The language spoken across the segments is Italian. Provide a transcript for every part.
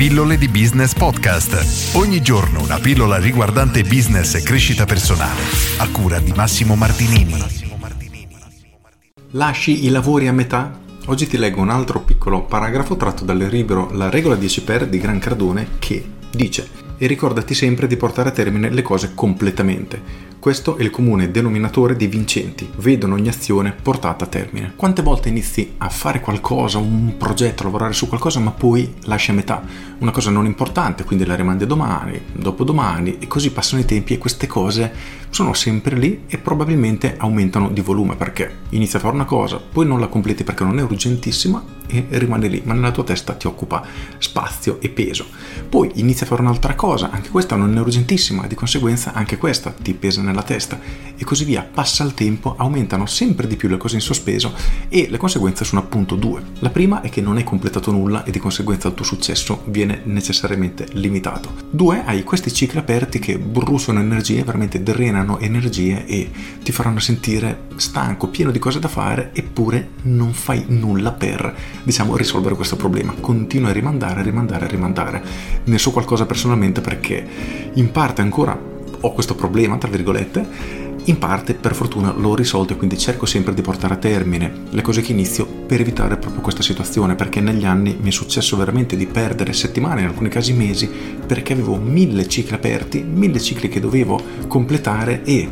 Pillole di Business Podcast. Ogni giorno una pillola riguardante business e crescita personale. A cura di Massimo Martinini. Lasci i lavori a metà? Oggi ti leggo un altro piccolo paragrafo tratto dal libro La regola 10 per di Gran Cardone che dice e ricordati sempre di portare a termine le cose completamente. Questo è il comune denominatore dei vincenti, vedono ogni azione portata a termine. Quante volte inizi a fare qualcosa, un progetto, a lavorare su qualcosa, ma poi lasci a metà una cosa non importante, quindi la rimandi domani, dopodomani e così passano i tempi e queste cose sono sempre lì e probabilmente aumentano di volume perché inizi a fare una cosa, poi non la completi perché non è urgentissima e rimane lì, ma nella tua testa ti occupa spazio e peso. Poi inizi a fare un'altra cosa, anche questa non è urgentissima, di conseguenza anche questa ti pesa nella testa e così via. Passa il tempo, aumentano sempre di più le cose in sospeso e le conseguenze sono appunto due. La prima è che non hai completato nulla e di conseguenza il tuo successo viene necessariamente limitato. Due, hai questi cicli aperti che bruciano energie, veramente drenano energie e ti faranno sentire stanco, pieno di cose da fare, eppure non fai nulla per, diciamo, risolvere questo problema. Continui a rimandare, rimandare, rimandare. Ne so qualcosa personalmente perché in parte ancora ho questo problema, tra virgolette, in parte per fortuna l'ho risolto e quindi cerco sempre di portare a termine le cose che inizio per evitare proprio questa situazione perché negli anni mi è successo veramente di perdere settimane, in alcuni casi mesi, perché avevo mille cicli aperti, mille cicli che dovevo completare e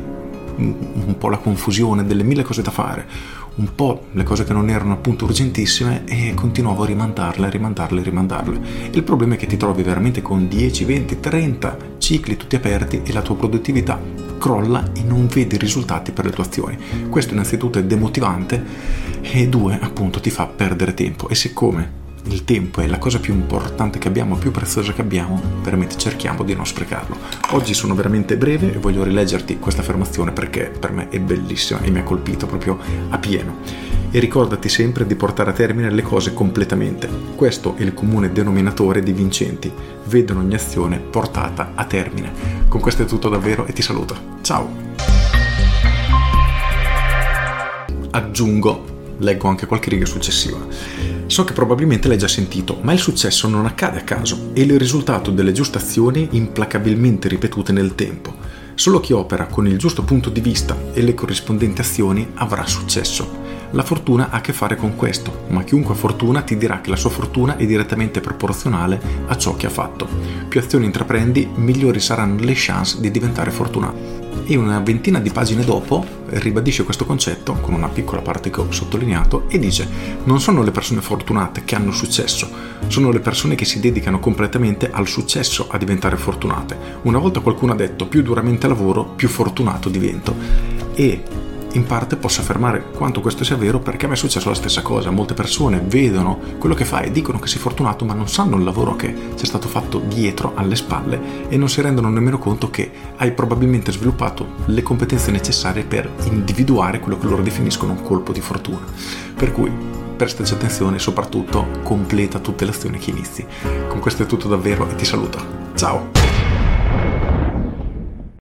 un po' la confusione delle mille cose da fare, un po' le cose che non erano appunto urgentissime e continuavo a rimandarle, rimandarle, rimandarle. Il problema è che ti trovi veramente con 10, 20, 30 cicli tutti aperti e la tua produttività crolla e non vedi risultati per le tue azioni. Questo innanzitutto è demotivante e due appunto ti fa perdere tempo e siccome il tempo è la cosa più importante che abbiamo, più preziosa che abbiamo, veramente cerchiamo di non sprecarlo. Oggi sono veramente breve e voglio rileggerti questa affermazione perché per me è bellissima e mi ha colpito proprio a pieno. E ricordati sempre di portare a termine le cose completamente. Questo è il comune denominatore di vincenti. Vedono ogni azione portata a termine. Con questo è tutto davvero e ti saluto. Ciao! Aggiungo leggo anche qualche riga successiva. So che probabilmente l'hai già sentito, ma il successo non accade a caso, è il risultato delle giuste azioni implacabilmente ripetute nel tempo. Solo chi opera con il giusto punto di vista e le corrispondenti azioni avrà successo. La fortuna ha a che fare con questo, ma chiunque ha fortuna ti dirà che la sua fortuna è direttamente proporzionale a ciò che ha fatto. Più azioni intraprendi, migliori saranno le chance di diventare fortunato e una ventina di pagine dopo ribadisce questo concetto con una piccola parte che ho sottolineato e dice non sono le persone fortunate che hanno successo, sono le persone che si dedicano completamente al successo a diventare fortunate. Una volta qualcuno ha detto più duramente lavoro, più fortunato divento e in parte posso affermare quanto questo sia vero perché a me è successo la stessa cosa. Molte persone vedono quello che fai e dicono che sei fortunato, ma non sanno il lavoro che c'è stato fatto dietro, alle spalle, e non si rendono nemmeno conto che hai probabilmente sviluppato le competenze necessarie per individuare quello che loro definiscono un colpo di fortuna. Per cui prestaci attenzione e soprattutto completa tutte le azioni che inizi. Con questo è tutto davvero e ti saluto. Ciao!